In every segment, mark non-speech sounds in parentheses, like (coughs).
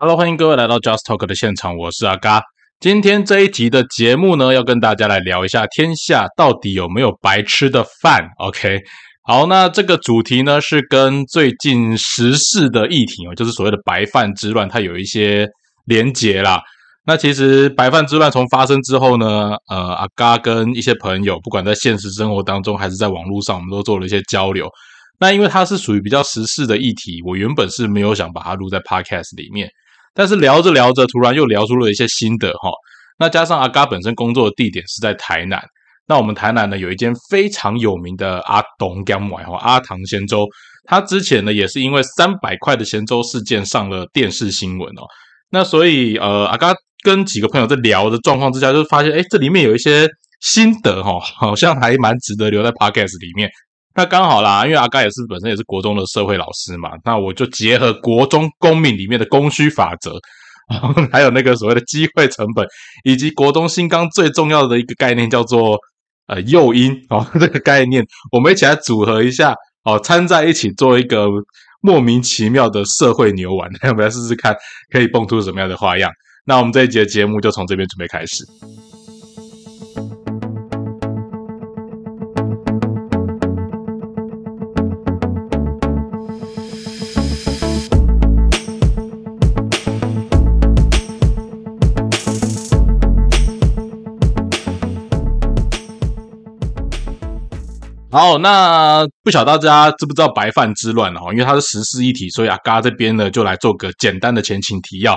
Hello，欢迎各位来到 Just Talk 的现场，我是阿嘎。今天这一集的节目呢，要跟大家来聊一下天下到底有没有白吃的饭。OK，好，那这个主题呢是跟最近时事的议题哦，就是所谓的白饭之乱，它有一些连结啦。那其实白饭之乱从发生之后呢，呃，阿嘎跟一些朋友，不管在现实生活当中还是在网络上，我们都做了一些交流。那因为它是属于比较时事的议题，我原本是没有想把它录在 Podcast 里面。但是聊着聊着，突然又聊出了一些心得哈。那加上阿嘎本身工作的地点是在台南，那我们台南呢有一间非常有名的阿东干买哈阿唐咸粥，他之前呢也是因为三百块的咸粥事件上了电视新闻哦。那所以呃阿嘎跟几个朋友在聊的状况之下，就发现哎这里面有一些心得哈，好像还蛮值得留在 Podcast 里面。那刚好啦，因为阿嘎也是本身也是国中的社会老师嘛，那我就结合国中公民里面的供需法则，(laughs) 还有那个所谓的机会成本，以及国中新纲最重要的一个概念叫做呃诱因 (laughs) 哦，这个概念我们一起来组合一下哦，掺在一起做一个莫名其妙的社会牛丸，(laughs) 我们来试试看可以蹦出什么样的花样。那我们这一节节目就从这边准备开始。好，那不晓得大家知不知道白饭之乱哦？因为它是时事议题，所以阿嘎这边呢就来做个简单的前情提要。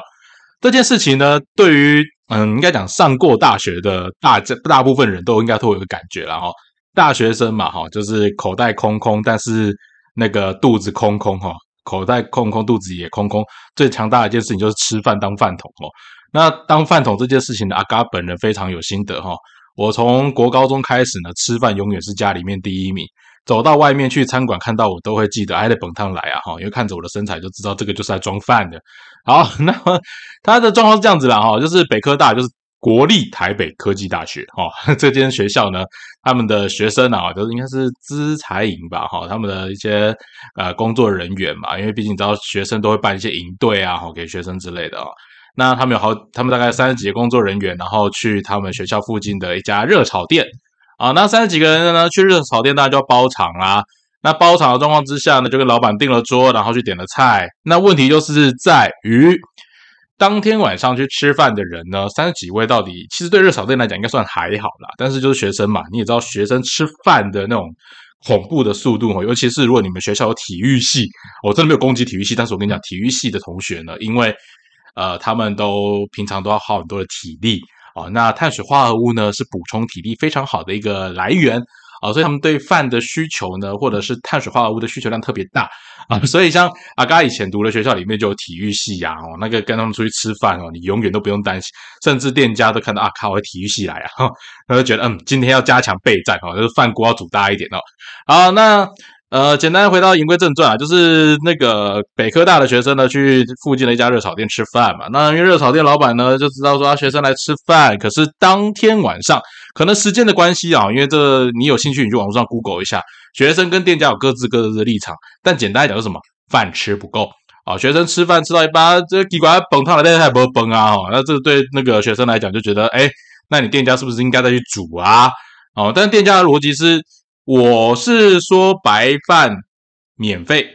这件事情呢，对于嗯，应该讲上过大学的大大部分人都应该都有个感觉了哈。大学生嘛哈，就是口袋空空，但是那个肚子空空哈，口袋空空，肚子也空空。最强大的一件事情就是吃饭当饭桶哦。那当饭桶这件事情呢，阿嘎本人非常有心得哈。我从国高中开始呢，吃饭永远是家里面第一名。走到外面去餐馆，看到我都会记得，还得本汤来啊哈，因为看着我的身材就知道这个就是在装饭的。好，(laughs) 那么他的状况是这样子啦哈，就是北科大就是国立台北科技大学哈，(laughs) 这间学校呢，他们的学生啊，就是应该是资财营吧哈，他们的一些呃工作人员嘛，因为毕竟你知道学生都会办一些营队啊哈，给学生之类的啊。那他们有好，他们大概三十几个工作人员，然后去他们学校附近的一家热炒店啊。那三十几个人呢，去热炒店，大家就要包场啦。那包场的状况之下呢，就跟老板订了桌，然后去点了菜。那问题就是在于，当天晚上去吃饭的人呢，三十几位到底，其实对热炒店来讲应该算还好啦。但是就是学生嘛，你也知道学生吃饭的那种恐怖的速度哦，尤其是如果你们学校有体育系，我真的没有攻击体育系，但是我跟你讲，体育系的同学呢，因为呃，他们都平常都要耗很多的体力啊。那碳水化合物呢，是补充体力非常好的一个来源啊，所以他们对饭的需求呢，或者是碳水化合物的需求量特别大啊。所以像阿嘎以前读的学校里面就有体育系呀，哦，那个跟他们出去吃饭哦，你永远都不用担心，甚至店家都看到啊，靠，体育系来啊，(laughs) 他就觉得嗯，今天要加强备战哦，就是饭锅要煮大一点哦。好，那。呃，简单回到言归正传啊，就是那个北科大的学生呢，去附近的一家热炒店吃饭嘛。那因为热炒店老板呢，就知道说学生来吃饭，可是当天晚上可能时间的关系啊，因为这你有兴趣，你去网络上 Google 一下，学生跟店家有各自各自的立场。但简单来讲是什么？饭吃不够啊，学生吃饭吃到一半，这几管崩汤了，但是还不会崩啊。哦那这对那个学生来讲就觉得，哎，那你店家是不是应该再去煮啊？哦，但店家的逻辑是。我是说白饭免费，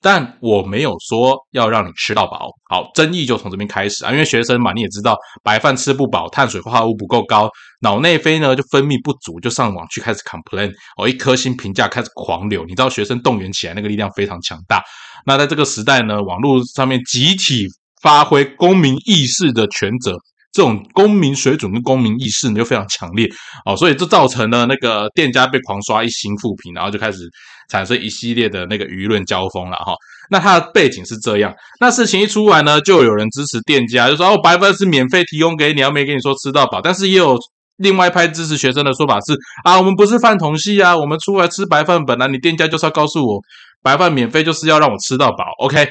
但我没有说要让你吃到饱。好，争议就从这边开始啊，因为学生嘛，你也知道，白饭吃不饱，碳水化合物不够高，脑内啡呢就分泌不足，就上网去开始 complain，哦，一颗星评价开始狂流。你知道学生动员起来那个力量非常强大。那在这个时代呢，网络上面集体发挥公民意识的权责。这种公民水准跟公民意识呢就非常强烈哦，所以这造成了那个店家被狂刷一星负评，然后就开始产生一系列的那个舆论交锋了哈。那它的背景是这样，那事情一出来呢，就有人支持店家，就说哦，白饭是免费提供给你，要没跟你说吃到饱。但是也有另外一派支持学生的说法是啊，我们不是饭桶系啊，我们出来吃白饭，本来你店家就是要告诉我白饭免费就是要让我吃到饱。OK，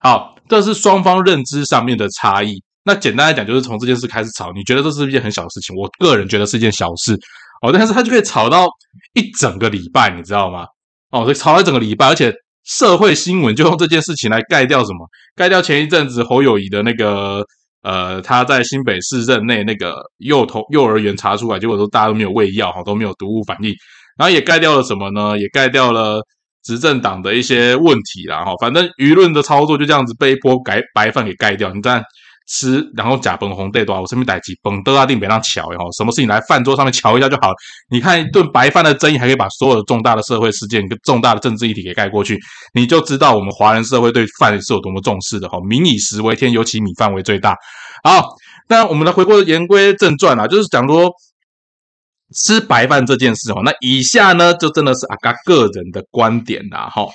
好，这是双方认知上面的差异。那简单来讲，就是从这件事开始吵。你觉得这是一件很小的事情，我个人觉得是一件小事哦。但是他就可以吵到一整个礼拜，你知道吗？哦，所以吵了整个礼拜，而且社会新闻就用这件事情来盖掉什么？盖掉前一阵子侯友谊的那个呃，他在新北市任内那个幼童幼儿园查出来，结果都大家都没有喂药哈，都没有毒物反应，然后也盖掉了什么呢？也盖掉了执政党的一些问题啦哈。反正舆论的操作就这样子被一波改白饭给盖掉，你看。吃，然后假崩红对多我身边逮几崩都要定别让瞧哈，什么事情来饭桌上面瞧一下就好。你看一顿白饭的争议，还可以把所有的重大的社会事件跟重大的政治议题给盖过去，你就知道我们华人社会对饭是有多么重视的哈。民以食为天，尤其米饭为最大。好，那我们来回过言归正传啊，就是讲说吃白饭这件事哦。那以下呢，就真的是阿嘎个人的观点啦哈。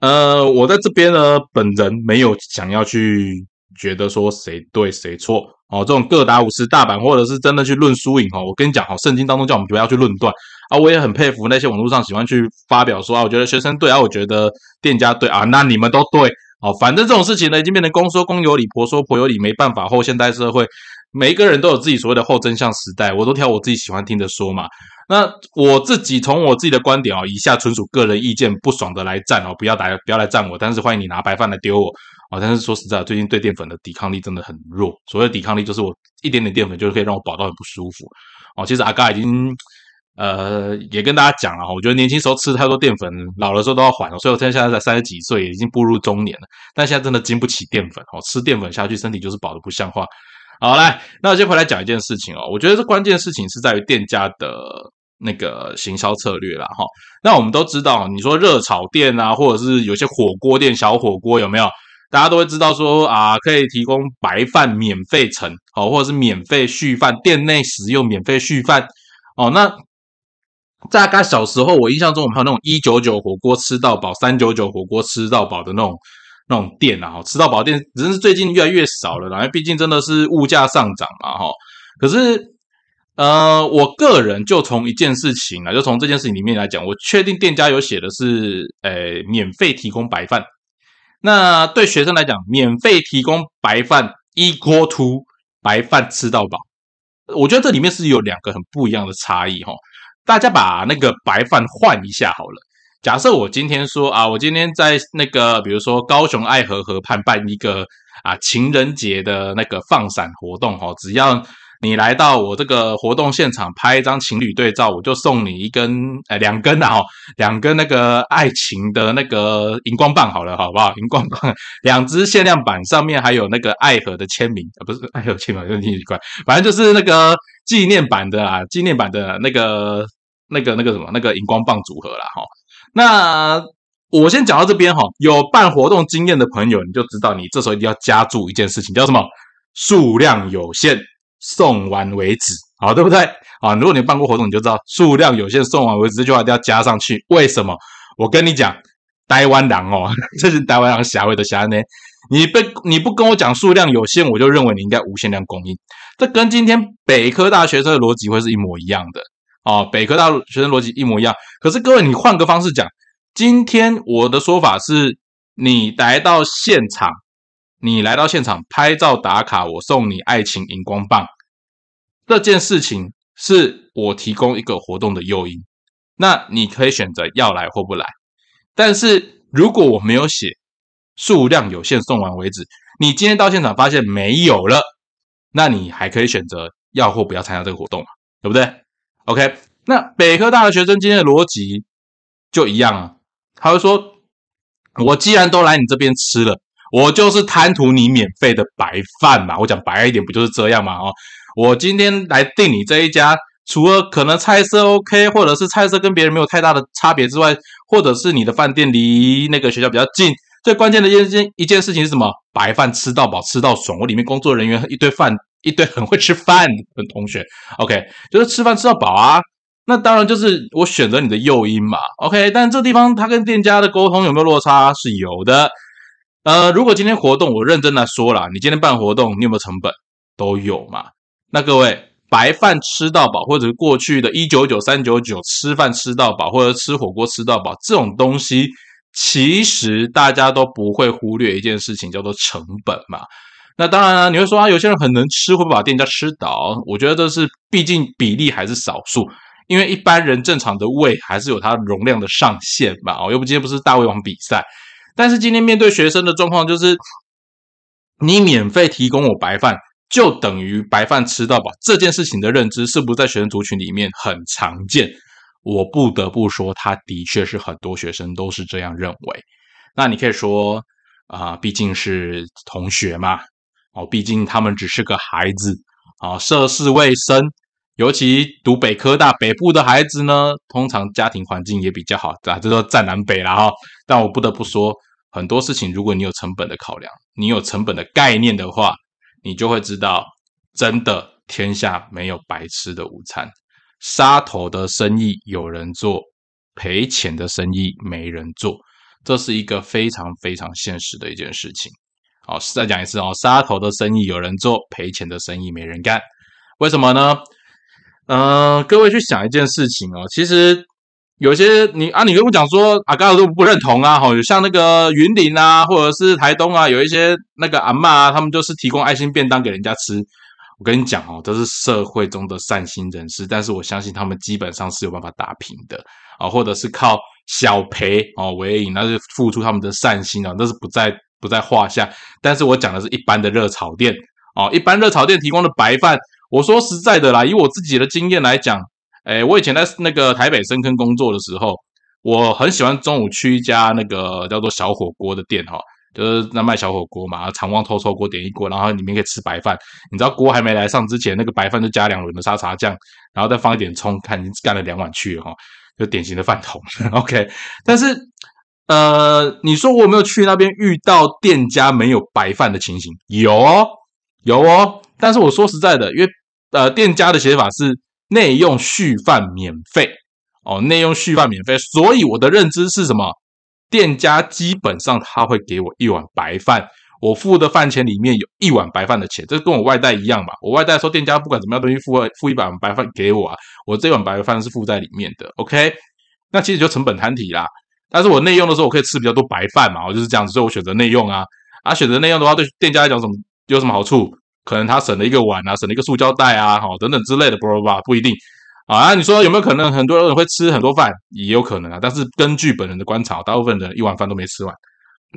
呃，我在这边呢，本人没有想要去。觉得说谁对谁错哦，这种各打五十大板，或者是真的去论输赢哦。我跟你讲哦，圣经当中叫我们不要去论断啊。我也很佩服那些网络上喜欢去发表说啊，我觉得学生对啊，我觉得店家对啊，那你们都对哦。反正这种事情呢，已经变成公说公有理，婆说婆有理，没办法。后现代社会，每一个人都有自己所谓的后真相时代，我都挑我自己喜欢听的说嘛。那我自己从我自己的观点哦，以下纯属个人意见，不爽的来战哦，不要打不要来战我，但是欢迎你拿白饭来丢我。啊，但是说实在，最近对淀粉的抵抗力真的很弱。所谓抵抗力，就是我一点点淀粉，就是可以让我饱到很不舒服。哦，其实阿嘎已经呃也跟大家讲了哈，我觉得年轻时候吃太多淀粉，老的时候都要还。所以我现在现在才三十几岁，已经步入中年了，但现在真的经不起淀粉哦，吃淀粉下去，身体就是饱的不像话。好，来，那我先回来讲一件事情哦，我觉得这关键事情是在于店家的那个行销策略啦哈。那我们都知道，你说热炒店啊，或者是有些火锅店、小火锅有没有？大家都会知道说啊，可以提供白饭免费盛哦，或者是免费续饭，店内使用免费续饭哦。那在刚小时候，我印象中我们还有那种一九九火锅吃到饱、三九九火锅吃到饱的那种那种店啊，吃到饱店只是最近越来越少了啦，因为毕竟真的是物价上涨嘛，哈。可是呃，我个人就从一件事情啊，就从这件事情里面来讲，我确定店家有写的是，呃，免费提供白饭。那对学生来讲，免费提供白饭一锅突白饭吃到饱。我觉得这里面是有两个很不一样的差异哈。大家把那个白饭换一下好了。假设我今天说啊，我今天在那个比如说高雄爱河河畔办一个啊情人节的那个放闪活动哈，只要。你来到我这个活动现场拍一张情侣对照，我就送你一根，呃，两根啊，两根那个爱情的那个荧光棒，好了，好不好？荧光棒，两支限量版，上面还有那个爱河的签名，啊，不是爱河签名，有点奇怪，反正就是那个纪念版的啊，纪念版的那个那个那个什么那个荧光棒组合了哈。那我先讲到这边哈，有办活动经验的朋友，你就知道你这时候一定要加注一件事情，叫什么？数量有限。送完为止，好，对不对？啊，如果你办过活动，你就知道数量有限，送完为止这句话一定要加上去。为什么？我跟你讲，台湾人哦，(laughs) 这是台湾人狭隘的狭呢。你被你不跟我讲数量有限，我就认为你应该无限量供应。这跟今天北科大学生的逻辑会是一模一样的哦。北科大学生逻辑一模一样。可是各位，你换个方式讲，今天我的说法是，你来到现场，你来到现场拍照打卡，我送你爱情荧光棒。这件事情是我提供一个活动的诱因，那你可以选择要来或不来。但是如果我没有写数量有限，送完为止，你今天到现场发现没有了，那你还可以选择要或不要参加这个活动嘛？对不对？OK，那北科大的学生今天的逻辑就一样啊，他会说：我既然都来你这边吃了，我就是贪图你免费的白饭嘛。我讲白一点，不就是这样嘛？哦。我今天来订你这一家，除了可能菜色 OK，或者是菜色跟别人没有太大的差别之外，或者是你的饭店离那个学校比较近，最关键的一件一件事情是什么？白饭吃到饱，吃到爽。我里面工作人员一堆饭，一堆很会吃饭的同学，OK，就是吃饭吃到饱啊。那当然就是我选择你的诱因嘛，OK。但这地方他跟店家的沟通有没有落差？是有的。呃，如果今天活动我认真来说了，你今天办活动，你有没有成本？都有嘛。那各位白饭吃到饱，或者是过去的一九九三九九吃饭吃到饱，或者吃火锅吃到饱这种东西，其实大家都不会忽略一件事情，叫做成本嘛。那当然了，你会说啊，有些人很能吃，会不会把店家吃倒？我觉得这是毕竟比例还是少数，因为一般人正常的胃还是有它容量的上限嘛。哦，又不今天不是大胃王比赛，但是今天面对学生的状况，就是你免费提供我白饭，就等于白饭吃到饱。这件事情的认知是不是在学生族群里面很常见？我不得不说，他的确是很多学生都是这样认为。那你可以说啊，毕竟是同学嘛，哦，毕竟他们只是个孩子啊，涉世未深。尤其读北科大北部的孩子呢，通常家庭环境也比较好，啊，这都占南北了哈。但我不得不说，很多事情，如果你有成本的考量，你有成本的概念的话，你就会知道，真的天下没有白吃的午餐。杀头的生意有人做，赔钱的生意没人做，这是一个非常非常现实的一件事情。好，再讲一次哦，杀头的生意有人做，赔钱的生意没人干。为什么呢？呃，各位去想一件事情哦，其实有些你啊，你跟我讲说啊，刚刚都不认同啊，哈，像那个云林啊，或者是台东啊，有一些那个阿妈啊，他们就是提供爱心便当给人家吃。我跟你讲哦，都是社会中的善心人士，但是我相信他们基本上是有办法打平的啊，或者是靠小赔哦为营，那是付出他们的善心啊，那是不在不在话下。但是我讲的是一般的热炒店哦，一般热炒店提供的白饭。我说实在的啦，以我自己的经验来讲，哎，我以前在那个台北深坑工作的时候，我很喜欢中午去一家那个叫做小火锅的店哈，就是那卖小火锅嘛，长旺偷臭锅点一锅，然后里面可以吃白饭。你知道锅还没来上之前，那个白饭就加两轮的沙茶酱，然后再放一点葱，看你干了两碗去哈，就典型的饭桶。(laughs) OK，但是呃，你说我有没有去那边遇到店家没有白饭的情形？有哦，有哦。但是我说实在的，因为呃，店家的写法是内用续饭免费哦，内用续饭免费，所以我的认知是什么？店家基本上他会给我一碗白饭，我付的饭钱里面有一碗白饭的钱，这跟我外带一样吧？我外带说店家不管怎么样东西付付一碗白饭给我啊，我这碗白饭是付在里面的。OK，那其实就成本摊体啦。但是我内用的时候我可以吃比较多白饭嘛，我就是这样子，所以我选择内用啊。啊，选择内用的话，对店家来讲什么有什么好处？可能他省了一个碗啊，省了一个塑胶袋啊，哈，等等之类的，不不不，一定啊。你说有没有可能很多人会吃很多饭？也有可能啊。但是根据本人的观察，大部分人一碗饭都没吃完，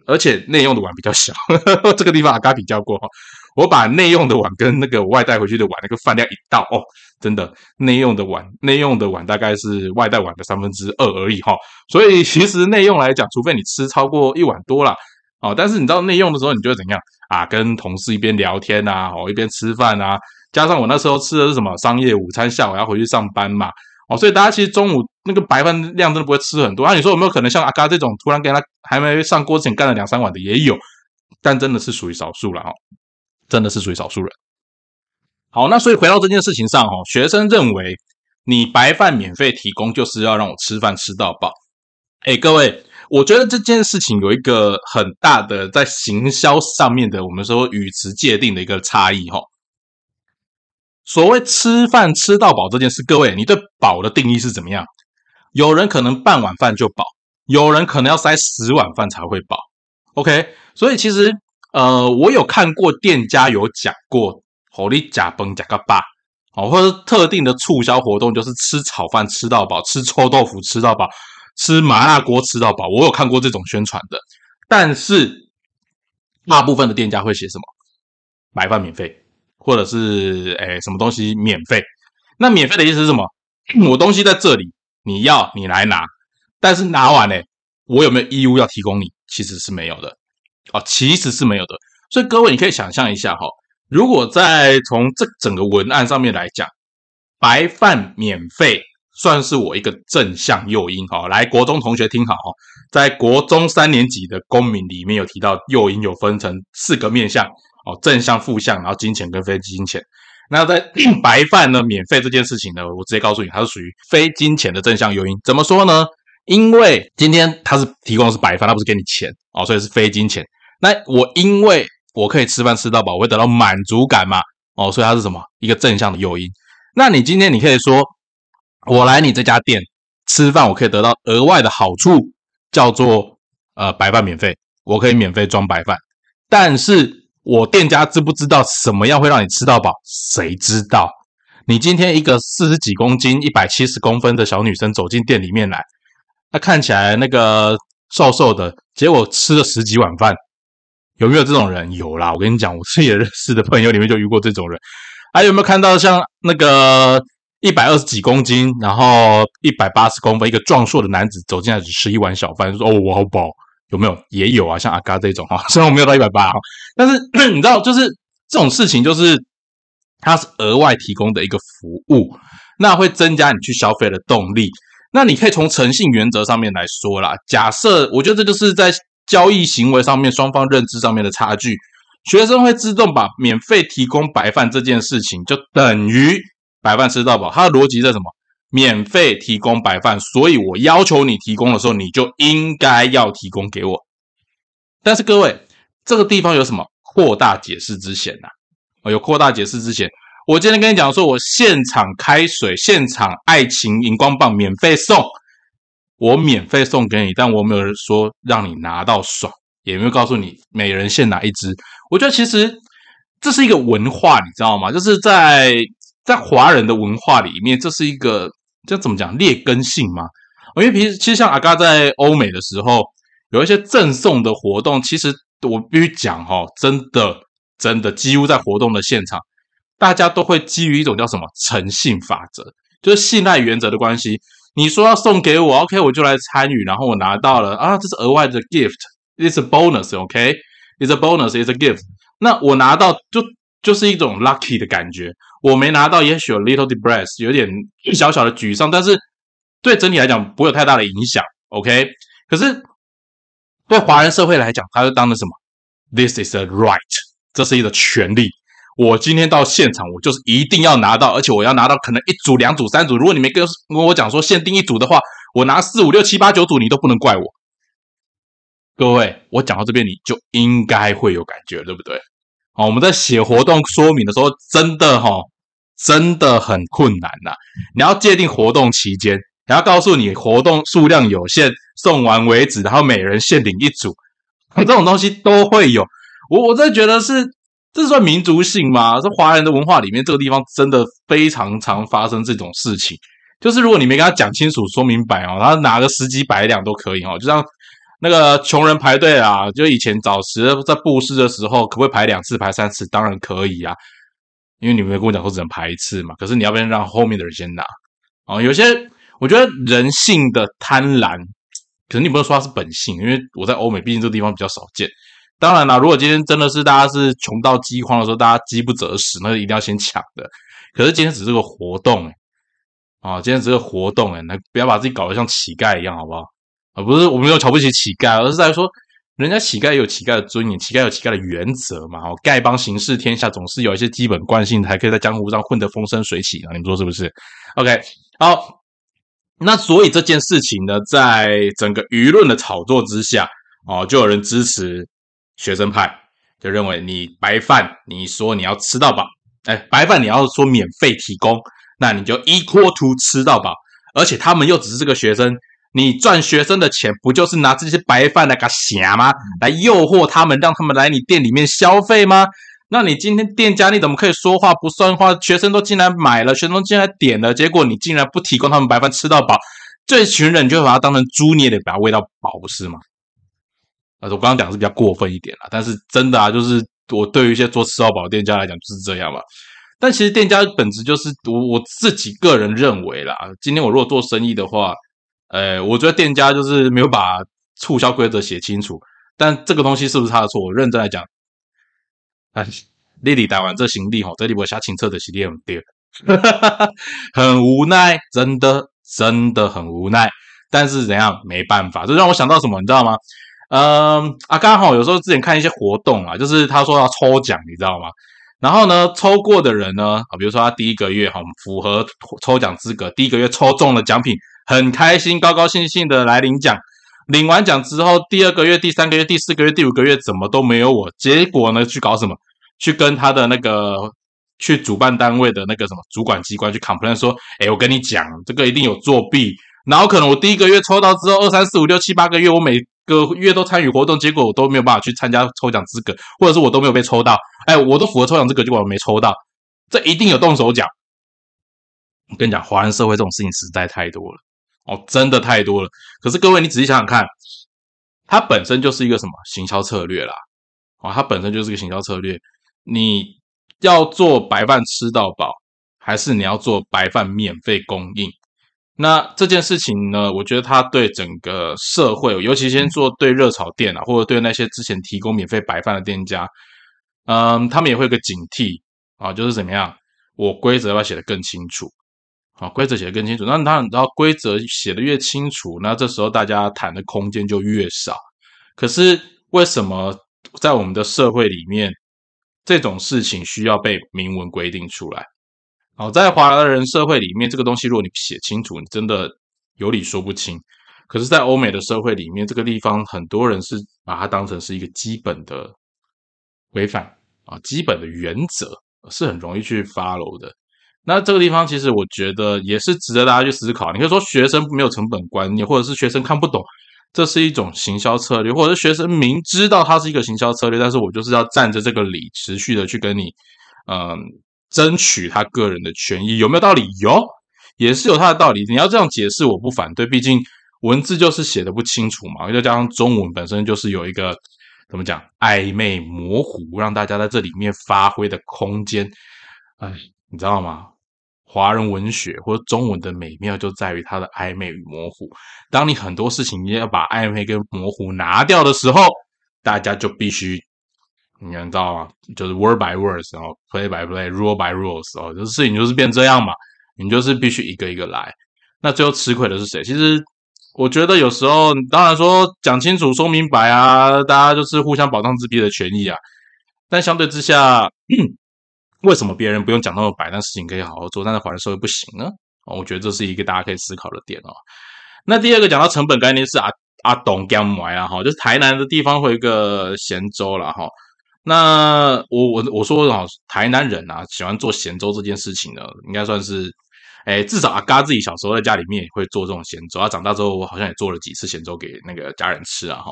而且内用的碗比较小。(laughs) 这个地方阿嘎比较过哈，我把内用的碗跟那个外带回去的碗那个饭量一倒哦，真的内用的碗，内用的碗大概是外带碗的三分之二而已哈。所以其实内用来讲，除非你吃超过一碗多了哦，但是你知道内用的时候，你觉得怎样？啊，跟同事一边聊天呐，哦，一边吃饭啊，加上我那时候吃的是什么商业午餐，下午要回去上班嘛，哦，所以大家其实中午那个白饭量真的不会吃很多。那你说有没有可能像阿嘎这种突然给他还没上锅之前干了两三碗的也有，但真的是属于少数了哈，真的是属于少数人。好，那所以回到这件事情上哈，学生认为你白饭免费提供就是要让我吃饭吃到饱，哎，各位。我觉得这件事情有一个很大的在行销上面的，我们说语词界定的一个差异哈。所谓吃饭吃到饱这件事，各位，你对饱的定义是怎么样？有人可能半碗饭就饱，有人可能要塞十碗饭才会饱。OK，所以其实呃，我有看过店家有讲过，火力假崩假个八，哦，或者特定的促销活动，就是吃炒饭吃到饱，吃臭豆腐吃到饱。吃麻辣锅吃到饱，我有看过这种宣传的，但是大部分的店家会写什么白饭免费，或者是诶什么东西免费？那免费的意思是什么？我东西在这里，你要你来拿，但是拿完呢，我有没有义务要提供你？其实是没有的哦，其实是没有的。所以各位你可以想象一下哈，如果在从这整个文案上面来讲，白饭免费。算是我一个正向诱因哈，来国中同学听好哈，在国中三年级的公民里面有提到诱因有分成四个面向哦，正向、负向，然后金钱跟非金钱。那在 (clears throat) 白饭呢免费这件事情呢，我直接告诉你，它是属于非金钱的正向诱因。怎么说呢？因为今天它是提供的是白饭，它不是给你钱哦，所以是非金钱。那我因为我可以吃饭吃到饱，我会得到满足感嘛哦，所以它是什么一个正向的诱因？那你今天你可以说。我来你这家店吃饭，我可以得到额外的好处，叫做呃白饭免费，我可以免费装白饭。但是我店家知不知道什么样会让你吃到饱？谁知道？你今天一个四十几公斤、一百七十公分的小女生走进店里面来，她看起来那个瘦瘦的，结果吃了十几碗饭，有没有这种人？有啦，我跟你讲，我自己认识的朋友里面就遇过这种人。还有没有看到像那个一百二十几公斤，然后一百八十公分一个壮硕的男子走进来只吃一碗小饭，说：“哦，我好饱。”有没有？也有啊，像阿嘎这种哈，(laughs) 虽然我没有到一百八，但是 (clears throat) 你知道，就是这种事情，就是它是额外提供的一个服务，那会增加你去消费的动力。那你可以从诚信原则上面来说啦。假设我觉得这就是在交易行为上面双方认知上面的差距。学生会自动把免费提供白饭这件事情就等于白饭吃到饱。它的逻辑是什么？免费提供白饭，所以我要求你提供的时候，你就应该要提供给我。但是各位，这个地方有什么扩大解释之嫌呐？有扩大解释之嫌。我今天跟你讲说，我现场开水，现场爱情荧光棒免费送，我免费送给你，但我没有说让你拿到爽，也没有告诉你每人限拿一支。我觉得其实这是一个文化，你知道吗？就是在在华人的文化里面，这是一个这怎么讲劣根性吗？因为平时其实像阿嘎在欧美的时候，有一些赠送的活动，其实我必须讲哈，真的真的几乎在活动的现场。大家都会基于一种叫什么诚信法则，就是信赖原则的关系。你说要送给我，OK，我就来参与，然后我拿到了啊，这是额外的 gift，it's a bonus，OK，it's a bonus，it's a gift。那我拿到就就是一种 lucky 的感觉。我没拿到，也许有 little depress，有点小小的沮丧，但是对整体来讲不会有太大的影响，OK。可是对华人社会来讲，他就当的什么？This is a right，这是一个权利。我今天到现场，我就是一定要拿到，而且我要拿到可能一组、两组、三组。如果你没跟跟我讲说限定一组的话，我拿四五六七八九组，你都不能怪我。各位，我讲到这边你就应该会有感觉，对不对？哦，我们在写活动说明的时候，真的哈，真的很困难呐。你要界定活动期间，然后告诉你活动数量有限，送完为止，然后每人限领一组，这种东西都会有。我我真的觉得是。这算民族性吗？是华人的文化里面，这个地方真的非常常发生这种事情。就是如果你没跟他讲清楚、说明白哦，他拿个十几百两都可以哦。就像那个穷人排队啊，就以前早时在布施的时候，可不可以排两次、排三次？当然可以啊，因为你们跟我讲说只能排一次嘛。可是你要不要让后面的人先拿？哦，有些我觉得人性的贪婪，可能你不能说它是本性，因为我在欧美，毕竟这个地方比较少见。当然了，如果今天真的是大家是穷到饥荒的时候，大家饥不择食，那一定要先抢的。可是今天只是个活动，啊，今天只是个活动，哎，那不要把自己搞得像乞丐一样，好不好？啊，不是，我没有瞧不起乞丐，而是在说，人家乞丐有乞丐的尊严，乞丐有乞丐的原则嘛。哦，丐帮行事天下，总是有一些基本惯性，才可以在江湖上混得风生水起啊。你们说是不是？OK，好，那所以这件事情呢，在整个舆论的炒作之下，哦，就有人支持。学生派就认为你白饭，你说你要吃到饱，哎，白饭你要说免费提供，那你就 equal to 吃到饱，而且他们又只是这个学生，你赚学生的钱，不就是拿这些白饭来个虾吗？来诱惑他们，让他们来你店里面消费吗？那你今天店家你怎么可以说话不算话？学生都进来买了，学生进来点了，结果你竟然不提供他们白饭吃到饱，这群人就把他当成猪，你也得把他喂到饱，不是吗？啊，我刚刚讲是比较过分一点了，但是真的啊，就是我对于一些做吃到饱的店家来讲就是这样嘛。但其实店家本质就是我我自己个人认为啦，今天我如果做生意的话，呃，我觉得店家就是没有把促销规则写清楚。但这个东西是不是他的错？我认真来讲，哎，丽丽打完这行李吼，这里我下清澈的系列很对，(laughs) 很无奈，真的真的很无奈。但是怎样没办法，这让我想到什么，你知道吗？嗯啊，刚好有时候之前看一些活动啊，就是他说要抽奖，你知道吗？然后呢，抽过的人呢，啊，比如说他第一个月哈符合抽奖资格，第一个月抽中了奖品，很开心，高高兴兴的来领奖。领完奖之后，第二个月、第三个月、第四个月、第五个月怎么都没有我？结果呢，去搞什么？去跟他的那个去主办单位的那个什么主管机关去 complain 说，哎，我跟你讲，这个一定有作弊。然后可能我第一个月抽到之后，二三四五六七八个月，我每个月都参与活动，结果我都没有办法去参加抽奖资格，或者是我都没有被抽到。哎，我都符合抽奖资格，结果我没抽到，这一定有动手脚。我跟你讲，华人社会这种事情实在太多了哦，真的太多了。可是各位，你仔细想想看，它本身就是一个什么行销策略啦，啊，它本身就是个行销策略。你要做白饭吃到饱，还是你要做白饭免费供应？那这件事情呢，我觉得它对整个社会，尤其先做对热炒店啊，或者对那些之前提供免费白饭的店家，嗯，他们也会有个警惕啊，就是怎么样，我规则要写得更清楚。啊，规则写的更清楚，那当然，然后规则写的越清楚，那这时候大家谈的空间就越少。可是为什么在我们的社会里面，这种事情需要被明文规定出来？好，在华人社会里面，这个东西如果你写清楚，你真的有理说不清。可是，在欧美的社会里面，这个地方很多人是把它当成是一个基本的规范啊，基本的原则是很容易去 follow 的。那这个地方其实我觉得也是值得大家去思考。你可以说学生没有成本观念，或者是学生看不懂，这是一种行销策略，或者是学生明知道它是一个行销策略，但是我就是要占着这个理，持续的去跟你，嗯，争取他个人的权益，有没有道理？有，也是有他的道理。你要这样解释，我不反对，毕竟文字就是写的不清楚嘛，再加上中文本身就是有一个怎么讲暧昧模糊，让大家在这里面发挥的空间。哎，你知道吗？华人文学或者中文的美妙就在于它的暧昧与模糊。当你很多事情你要把暧昧跟模糊拿掉的时候，大家就必须，你知道吗？就是 word by words，然后 play by play，rule by rules，哦，就是事情就是变这样嘛。你就是必须一个一个来。那最后吃亏的是谁？其实我觉得有时候，当然说讲清楚、说明白啊，大家就是互相保障自己的权益啊。但相对之下，为什么别人不用讲那么白，但事情可以好好做，但是华人社会不行呢？我觉得这是一个大家可以思考的点哦。那第二个讲到成本概念是阿阿东江买啊哈，就是台南的地方会有一个咸粥了哈。那我我我说哈，台南人啊喜欢做咸粥这件事情呢，应该算是哎，至少阿嘎自己小时候在家里面也会做这种咸粥，他长大之后我好像也做了几次咸粥给那个家人吃啊哈。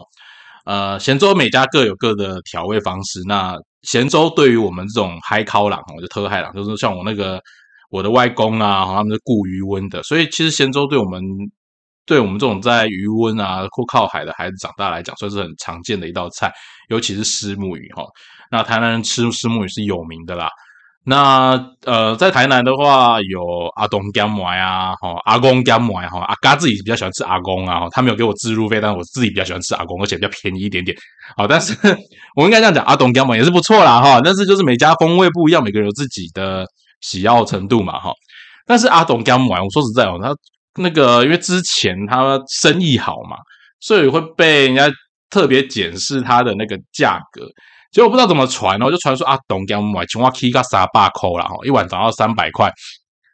呃，咸粥每家各有各的调味方式，那。咸粥对于我们这种嗨烤郎，就特嗨郎，就是像我那个我的外公啊，他们是顾余温的，所以其实咸粥对我们对我们这种在渔温啊或靠海的孩子长大来讲，算是很常见的一道菜，尤其是虱目鱼哈。那台南人吃虱目鱼是有名的啦。那呃，在台南的话，有阿东干麦啊，哈，阿公干麦哈，阿嘎自己比较喜欢吃阿公啊，他没有给我自入费，但是我自己比较喜欢吃阿公，而且比较便宜一点点。好，但是我应该这样讲，阿东干麦也是不错啦，哈，但是就是每家风味不一样，每个人有自己的喜好程度嘛，哈。但是阿东干麦，我说实在哦，他那个因为之前他生意好嘛，所以会被人家特别检视他的那个价格。结果不知道怎么传哦，就传说啊，东江买青蛙 K 个三百块啦，哈，一碗涨到三百块。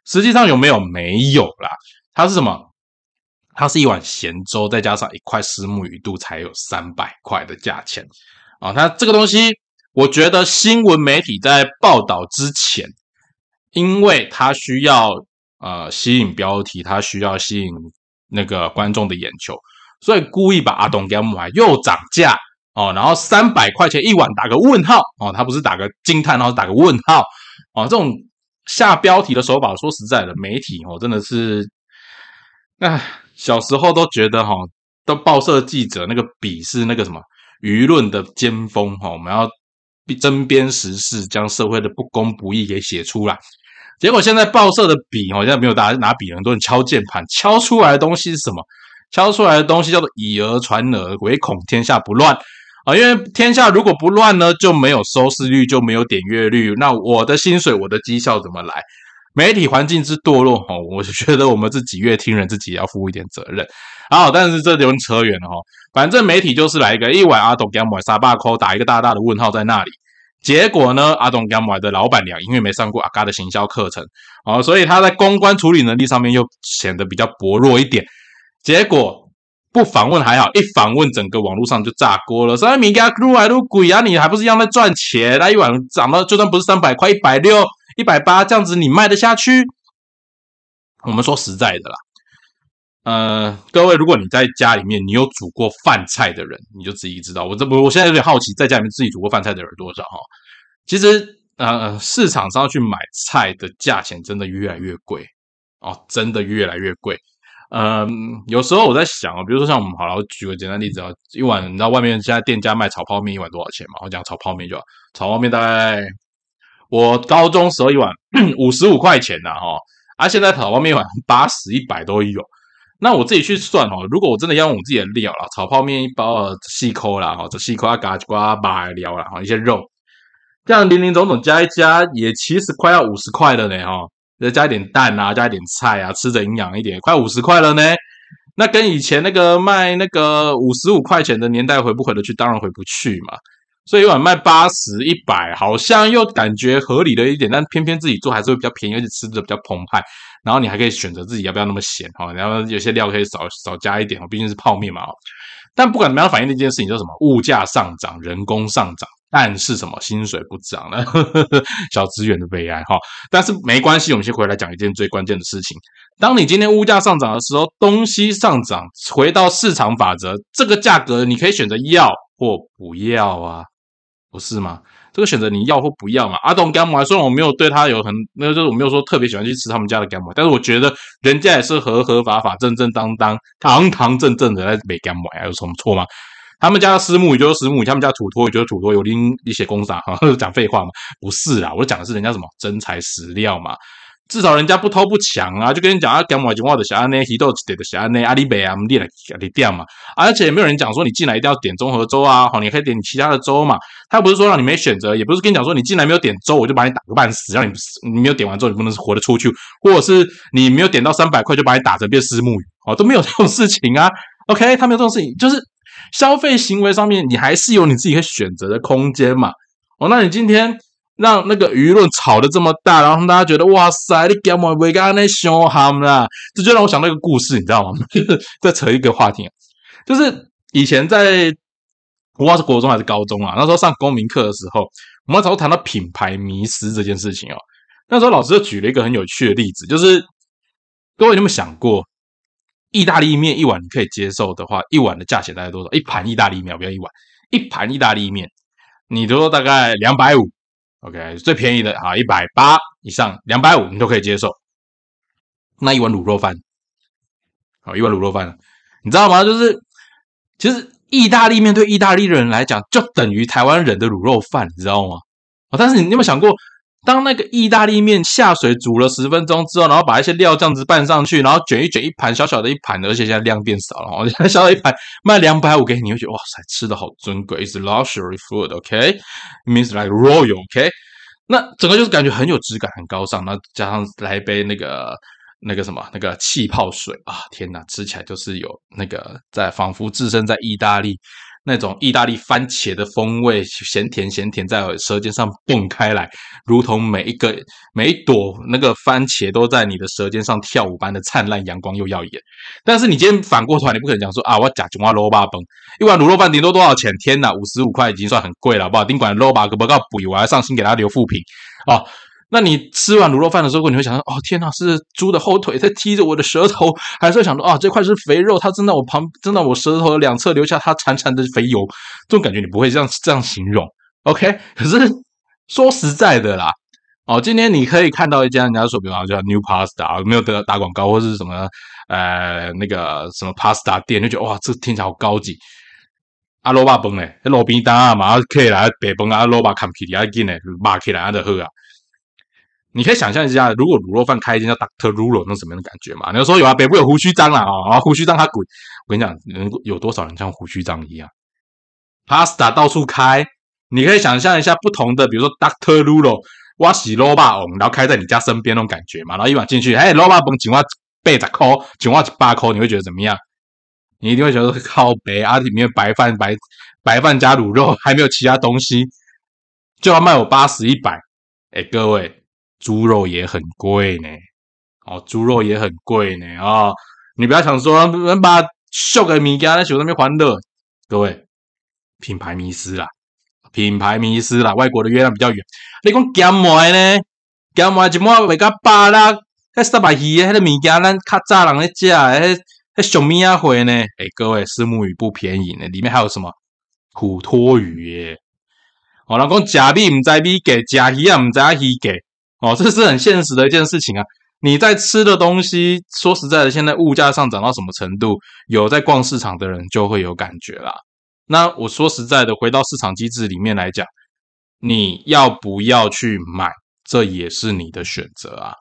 实际上有没有？没有啦。它是什么？它是一碗咸粥，再加上一块石目鱼肚，才有三百块的价钱啊。它这个东西，我觉得新闻媒体在报道之前，因为它需要呃吸引标题，它需要吸引那个观众的眼球，所以故意把阿东江买又涨价。哦，然后三百块钱一碗，打个问号哦，他不是打个惊叹，然后打个问号哦，这种下标题的手法，说实在的，媒体哦真的是，哎，小时候都觉得哈，都报社记者那个笔是那个什么舆论的尖峰哈，我们要针砭时事，将社会的不公不义给写出来。结果现在报社的笔哦，现在没有大家拿笔，很多人敲键盘，敲出来的东西是什么？敲出来的东西叫做以讹传讹，唯恐天下不乱。啊，因为天下如果不乱呢，就没有收视率，就没有点阅率。那我的薪水，我的绩效怎么来？媒体环境之堕落，哈，我就觉得我们自己越听人，自己要负一点责任。好，但是这就扯远了哈。反正媒体就是来一个一碗阿董干买沙巴扣，打一个大大的问号在那里。结果呢，阿董干买的老板娘因为没上过阿嘎的行销课程，哦，所以他在公关处理能力上面又显得比较薄弱一点。结果。不访问还好，一访问整个网络上就炸锅了。三米加撸来撸贵啊，你还不是一样在赚钱？那一碗涨到就算不是三百块，一百六、一百八这样子，你卖得下去？我们说实在的啦，呃，各位，如果你在家里面你有煮过饭菜的人，你就自己知道。我这不，我现在有点好奇，在家里面自己煮过饭菜的人有多少哈？其实，呃，市场上去买菜的价钱真的越来越贵哦，真的越来越贵。嗯，有时候我在想啊，比如说像我们好了，我举个简单例子啊，一碗你知道外面现在店家卖炒泡面一碗多少钱吗？我讲炒泡面就好，炒泡面大概我高中时候一碗 (coughs) 五十五块钱呐，哈，啊，现在炒泡面一碗八十一百都有。那我自己去算哦，如果我真的要用我自己的料了，炒泡面一包啊细抠啦，哈，这细抠啊嘎瓜巴料啦，哈，一些肉，这样零零总总加一加，也其实快要五十块了呢，哈。再加一点蛋啊，加一点菜啊，吃着营养一点，快五十块了呢。那跟以前那个卖那个五十五块钱的年代回不回得去？当然回不去嘛。所以一碗卖八十一百，好像又感觉合理的一点，但偏偏自己做还是会比较便宜，而且吃的比较澎湃。然后你还可以选择自己要不要那么咸哈，然后有些料可以少少加一点哦，毕竟是泡面嘛。但不管怎么样，反映的一件事情就是什么？物价上涨，人工上涨。但是什么薪水不涨了？(laughs) 小资源的悲哀哈。但是没关系，我们先回来讲一件最关键的事情。当你今天物价上涨的时候，东西上涨，回到市场法则，这个价格你可以选择要或不要啊，不是吗？这个选择你要或不要嘛。阿东 gamma 虽然我没有对他有很，那就是我没有说特别喜欢去吃他们家的甘麦但是我觉得人家也是合合法法、正正当当、堂堂正正的在卖 gamma，有什么错吗？他们家的私募鱼就是私募鱼，他们家土托鱼就是土托，有拎一些工厂哈，(laughs) 讲废话嘛？不是啊，我讲的是人家什么真材实料嘛，至少人家不偷不抢啊，就跟你讲啊，讲买句话的小安呢，鱼都得的小安内，阿里北啊，我们店来你店嘛，而且也没有人讲说你进来一定要点综合粥啊，好，你可以点其他的粥嘛，他不是说让你没选择，也不是跟你讲说你进来没有点粥，我就把你打个半死，让你你没有点完之后你不能活得出去，或者是你没有点到三百块就把你打成变私募鱼，哦，都没有这种事情啊，(laughs) OK，他没有这种事情，就是。消费行为上面，你还是有你自己可以选择的空间嘛？哦，那你今天让那个舆论炒的这么大，然后大家觉得哇塞，你干嘛为干那凶悍啦？这就让我想到一个故事，你知道吗？就 (laughs) 是再扯一个话题，就是以前在不管是国中还是高中啊，那时候上公民课的时候，我们那时候谈到品牌迷失这件事情哦。那时候老师就举了一个很有趣的例子，就是各位有没有想过？意大利面一碗你可以接受的话，一碗的价钱大概多少？一盘意大利面不要一碗，一盘意大利面，你都说大概两百五，OK，最便宜的啊一百八以上，两百五你都可以接受。那一碗卤肉饭，好一碗卤肉饭，你知道吗？就是其实意大利面对意大利人来讲，就等于台湾人的卤肉饭，你知道吗？啊，但是你有没有想过？当那个意大利面下水煮了十分钟之后，然后把一些料这样子拌上去，然后卷一卷一盘小小的一盘，而且现在量变少了，现在 (laughs) 小小一盘卖两百五给你，会觉得哇塞，吃的好尊贵，is luxury food，OK，means like royal，OK，那整个就是感觉很有质感，很高尚，然后加上来一杯那个那个什么那个气泡水啊，天哪，吃起来就是有那个在仿佛置身在意大利。那种意大利番茄的风味，咸甜咸甜，在舌尖上蹦开来，如同每一个每一朵那个番茄都在你的舌尖上跳舞般的灿烂阳光又耀眼。但是你今天反过头，你不可能讲说啊，我假金花萝卜崩一碗卤肉饭顶多多少钱？天哪，五十五块已经算很贵了，好不好？宾馆萝卜不够补，我还上心给他留副品啊。那你吃完卤肉饭的时候，你会想到，哦，天哪，是猪的后腿在踢着我的舌头，还是想到，哦，这块是肥肉，它真的我旁，真的我舌头的两侧留下它潺潺的肥油，这种感觉你不会这样这样形容，OK？可是说实在的啦，哦，今天你可以看到一家人家说，比方叫 New Pasta，没有得打广告或是什么，呃，那个什么 Pasta 店，就觉得哇，这听起来好高级。阿罗巴崩嘞，路边摊啊嘛，可以来白崩啊，罗巴看起来紧嘞，骂起来啊的喝啊。你可以想象一下，如果卤肉饭开一间叫 Doctor Rulo，那什么样的感觉嘛？你要说有啊，北部有胡须章啦啊，胡须章他滚！我跟你讲，能有多少人像胡须章一样？Pasta 到处开，你可以想象一下不同的，比如说 Doctor Rulo，挖洗萝卜瓮，然后开在你家身边那种感觉嘛。然后一碗进去，哎，萝卜瓮，井蛙八十块，井蛙八块，你会觉得怎么样？你一定会觉得靠北啊，里面白饭白白饭加卤肉，还没有其他东西，就要卖我八十一百。哎，各位。猪肉也很贵呢，哦，猪肉也很贵呢啊！你不要想说能把秀个米家在手上面欢乐，各位品牌迷失啦，品牌迷失啦，外国的月亮比较圆。你讲咸麦呢？咸麦一碗卖到百啦，迄三百鱼迄个物件，咱较早人咧食，迄迄小米啊货呢？哎，各位，石目鱼不便宜呢，里面还有什么虎托鱼耶？哦，人讲食米唔知米价，食鱼也唔知鱼价。哦，这是很现实的一件事情啊！你在吃的东西，说实在的，现在物价上涨到什么程度，有在逛市场的人就会有感觉啦。那我说实在的，回到市场机制里面来讲，你要不要去买，这也是你的选择啊。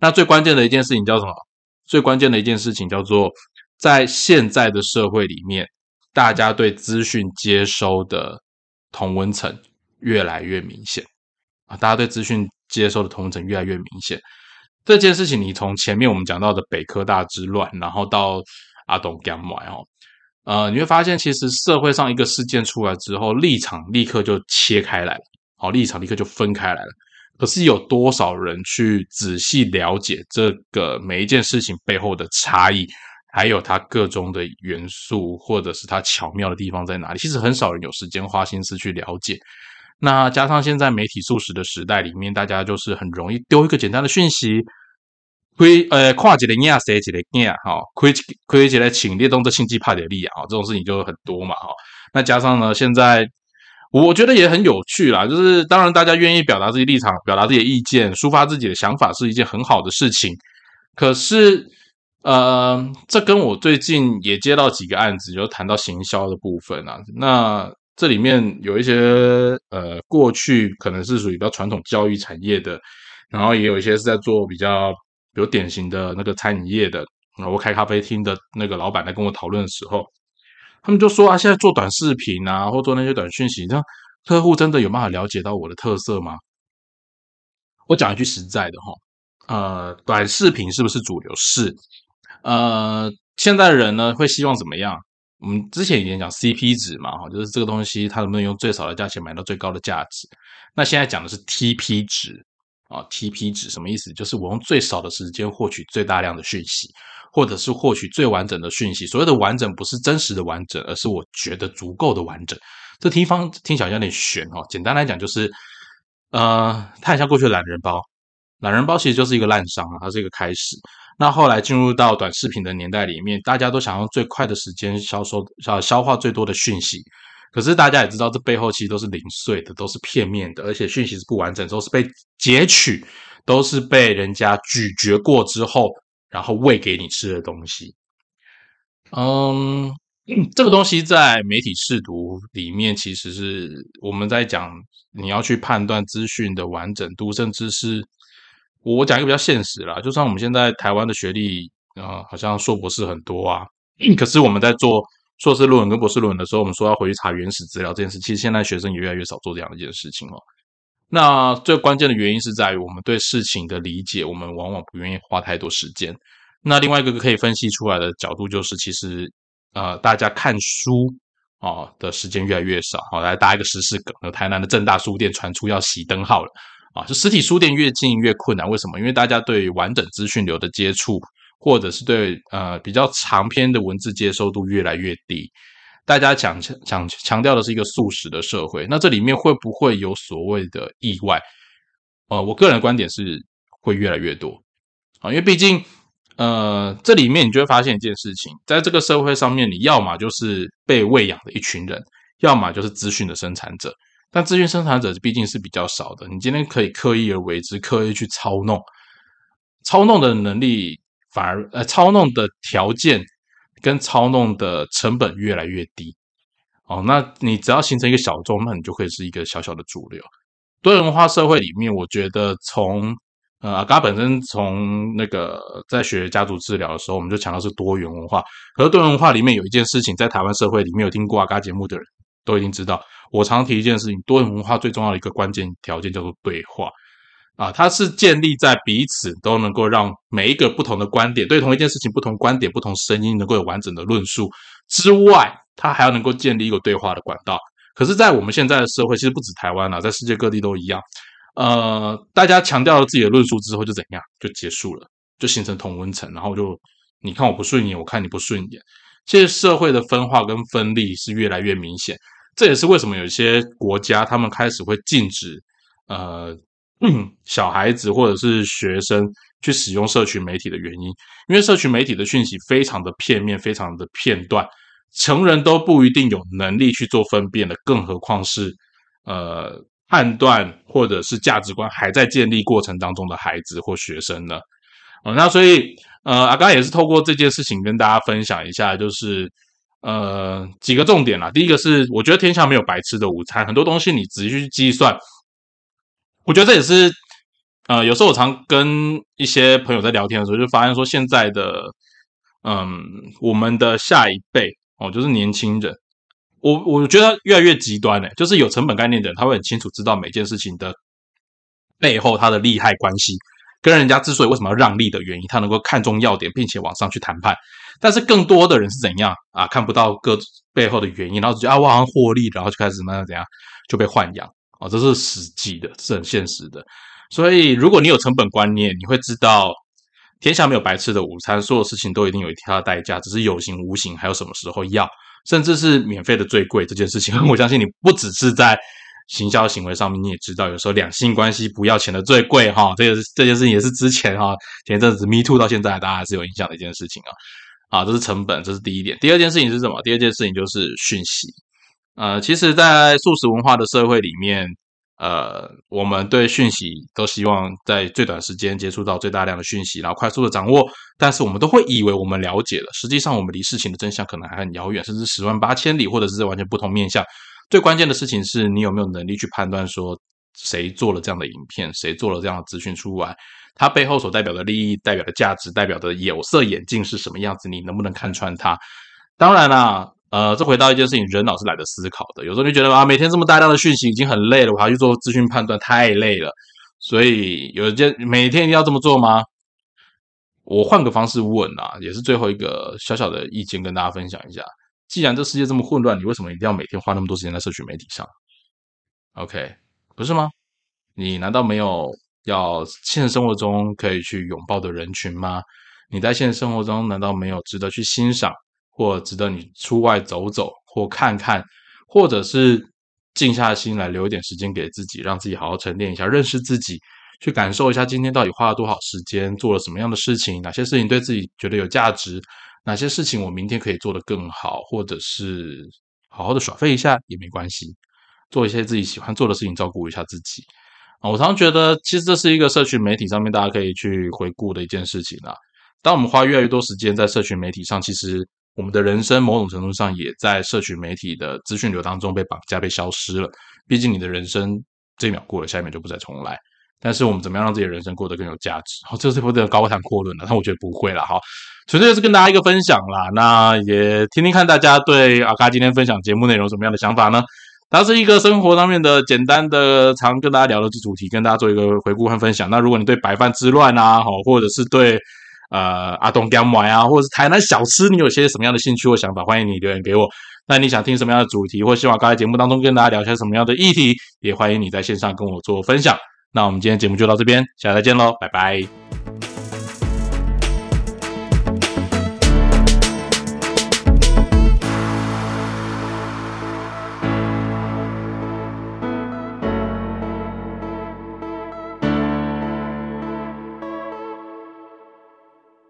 那最关键的一件事情叫什么？最关键的一件事情叫做，在现在的社会里面，大家对资讯接收的同温层越来越明显啊，大家对资讯接收的同温层越来越明显。这件事情，你从前面我们讲到的北科大之乱，然后到阿东 g a m 哦，呃，你会发现，其实社会上一个事件出来之后，立场立刻就切开来了，好，立场立刻就分开来了。可是有多少人去仔细了解这个每一件事情背后的差异，还有它各中的元素，或者是它巧妙的地方在哪里？其实很少人有时间花心思去了解。那加上现在媒体速食的时代里面，大家就是很容易丢一个简单的讯息，亏呃跨几个亚谁几个亚哈，亏亏起来请列东这星际帕点利啊，这种事情就很多嘛哈。那加上呢，现在我觉得也很有趣啦，就是当然大家愿意表达自己立场、表达自己的意见、抒发自己的想法是一件很好的事情。可是呃，这跟我最近也接到几个案子，就谈到行销的部分啊，那。这里面有一些呃，过去可能是属于比较传统教育产业的，然后也有一些是在做比较比如典型的那个餐饮业的。我开咖啡厅的那个老板来跟我讨论的时候，他们就说啊，现在做短视频啊，或做那些短讯息，那客户真的有办法了解到我的特色吗？我讲一句实在的哈，呃，短视频是不是主流？是，呃，现在人呢会希望怎么样？我们之前已经讲 CP 值嘛，哈，就是这个东西它能不能用最少的价钱买到最高的价值。那现在讲的是 TP 值啊，TP 值什么意思？就是我用最少的时间获取最大量的讯息，或者是获取最完整的讯息。所谓的完整不是真实的完整，而是我觉得足够的完整。这听方听起来有点悬哦。简单来讲就是，呃，它很像过去的懒人包，懒人包其实就是一个烂商啊，它是一个开始。那后来进入到短视频的年代里面，大家都想用最快的时间销售、呃消化最多的讯息。可是大家也知道，这背后其实都是零碎的，都是片面的，而且讯息是不完整，都是被截取，都是被人家咀嚼过之后，然后喂给你吃的东西。嗯，这个东西在媒体试读里面，其实是我们在讲你要去判断资讯的完整度，甚至是。我讲一个比较现实啦，就算我们现在台湾的学历啊，好像硕博士很多啊，可是我们在做硕士论文跟博士论文的时候，我们说要回去查原始资料这件事，其实现在学生也越来越少做这样的一件事情了。那最关键的原因是在于我们对事情的理解，我们往往不愿意花太多时间。那另外一个可以分析出来的角度就是，其实呃，大家看书啊的时间越来越少。好，来搭一个时事梗，台南的正大书店传出要熄灯号了。啊，就实体书店越近越困难，为什么？因为大家对完整资讯流的接触，或者是对呃比较长篇的文字接收度越来越低。大家强强强强调的是一个素食的社会，那这里面会不会有所谓的意外？呃，我个人的观点是会越来越多啊，因为毕竟呃这里面你就会发现一件事情，在这个社会上面，你要么就是被喂养的一群人，要么就是资讯的生产者。但资讯生产者毕竟是比较少的，你今天可以刻意而为之，刻意去操弄，操弄的能力反而呃，操弄的条件跟操弄的成本越来越低。哦，那你只要形成一个小众，那你就可以是一个小小的主流。多元文化社会里面，我觉得从呃阿嘎本身从那个在学家族治疗的时候，我们就强调是多元文化。可是多元文化里面有一件事情，在台湾社会里面有听过阿嘎节目的人都已经知道。我常提一件事情，多元文化最重要的一个关键条件叫做对话啊，它是建立在彼此都能够让每一个不同的观点对同一件事情不同观点、不同声音能够有完整的论述之外，它还要能够建立一个对话的管道。可是，在我们现在的社会，其实不止台湾啊，在世界各地都一样。呃，大家强调了自己的论述之后，就怎样就结束了，就形成同温层，然后就你看我不顺眼，我看你不顺眼。其实社会的分化跟分立是越来越明显。这也是为什么有些国家他们开始会禁止呃小孩子或者是学生去使用社群媒体的原因，因为社群媒体的讯息非常的片面，非常的片段，成人都不一定有能力去做分辨的，更何况是呃判断或者是价值观还在建立过程当中的孩子或学生呢？哦，那所以呃，阿刚也是透过这件事情跟大家分享一下，就是呃几个重点啦。第一个是，我觉得天下没有白吃的午餐，很多东西你仔细去计算，我觉得这也是呃，有时候我常跟一些朋友在聊天的时候，就发现说现在的嗯，我们的下一辈哦，就是年轻人。我我觉得越来越极端嘞，就是有成本概念的人，他会很清楚知道每件事情的背后它的利害关系，跟人家之所以为什么要让利的原因，他能够看中要点，并且往上去谈判。但是更多的人是怎样啊？看不到各背后的原因，然后觉得啊，我好像获利，然后就开始怎么样怎样就被豢养啊，这是实际的，是很现实的。所以如果你有成本观念，你会知道天下没有白吃的午餐，所有事情都一定有一条代价，只是有形无形，还有什么时候要。甚至是免费的最贵这件事情，我相信你不只是在行销行为上面，你也知道，有时候两性关系不要钱的最贵哈。这个这件事情也是之前哈前一阵子 Me Too 到现在，大家还是有影响的一件事情啊。啊，这是成本，这是第一点。第二件事情是什么？第二件事情就是讯息。呃，其实，在素食文化的社会里面。呃，我们对讯息都希望在最短时间接触到最大量的讯息，然后快速的掌握。但是我们都会以为我们了解了，实际上我们离事情的真相可能还很遥远，甚至十万八千里，或者是完全不同面向。最关键的事情是你有没有能力去判断说谁做了这样的影片，谁做了这样的资讯出来，它背后所代表的利益、代表的价值、代表的有色眼镜是什么样子？你能不能看穿它？当然啦。呃，这回到一件事情，人脑是懒得思考的。有时候就觉得啊，每天这么大量的讯息已经很累了，我还去做资讯判断，太累了。所以有一件每天一定要这么做吗？我换个方式问啊，也是最后一个小小的意见跟大家分享一下。既然这世界这么混乱，你为什么一定要每天花那么多时间在社群媒体上？OK，不是吗？你难道没有要现实生活中可以去拥抱的人群吗？你在现实生活中难道没有值得去欣赏？或值得你出外走走，或看看，或者是静下心来留一点时间给自己，让自己好好沉淀一下，认识自己，去感受一下今天到底花了多少时间，做了什么样的事情，哪些事情对自己觉得有价值，哪些事情我明天可以做得更好，或者是好好的耍废一下也没关系，做一些自己喜欢做的事情，照顾一下自己啊。我常常觉得，其实这是一个社群媒体上面大家可以去回顾的一件事情啊。当我们花越来越多时间在社群媒体上，其实。我们的人生某种程度上也在社群媒体的资讯流当中被绑架、被消失了。毕竟你的人生这一秒过了，下一秒就不再重来。但是我们怎么样让自己的人生过得更有价值？好，这是不的高谈阔论了。但我觉得不会了，哈，纯粹是跟大家一个分享啦。那也听听看大家对阿嘎今天分享节目内容什么样的想法呢？它是一个生活上面的简单的常跟大家聊的主题，跟大家做一个回顾和分享。那如果你对白饭之乱啊，好，或者是对。呃，阿东干买啊，或者是台南小吃，你有些什么样的兴趣或想法？欢迎你留言给我。那你想听什么样的主题，或希望刚才节目当中跟大家聊些什么样的议题，也欢迎你在线上跟我做分享。那我们今天节目就到这边，下次再见喽，拜拜。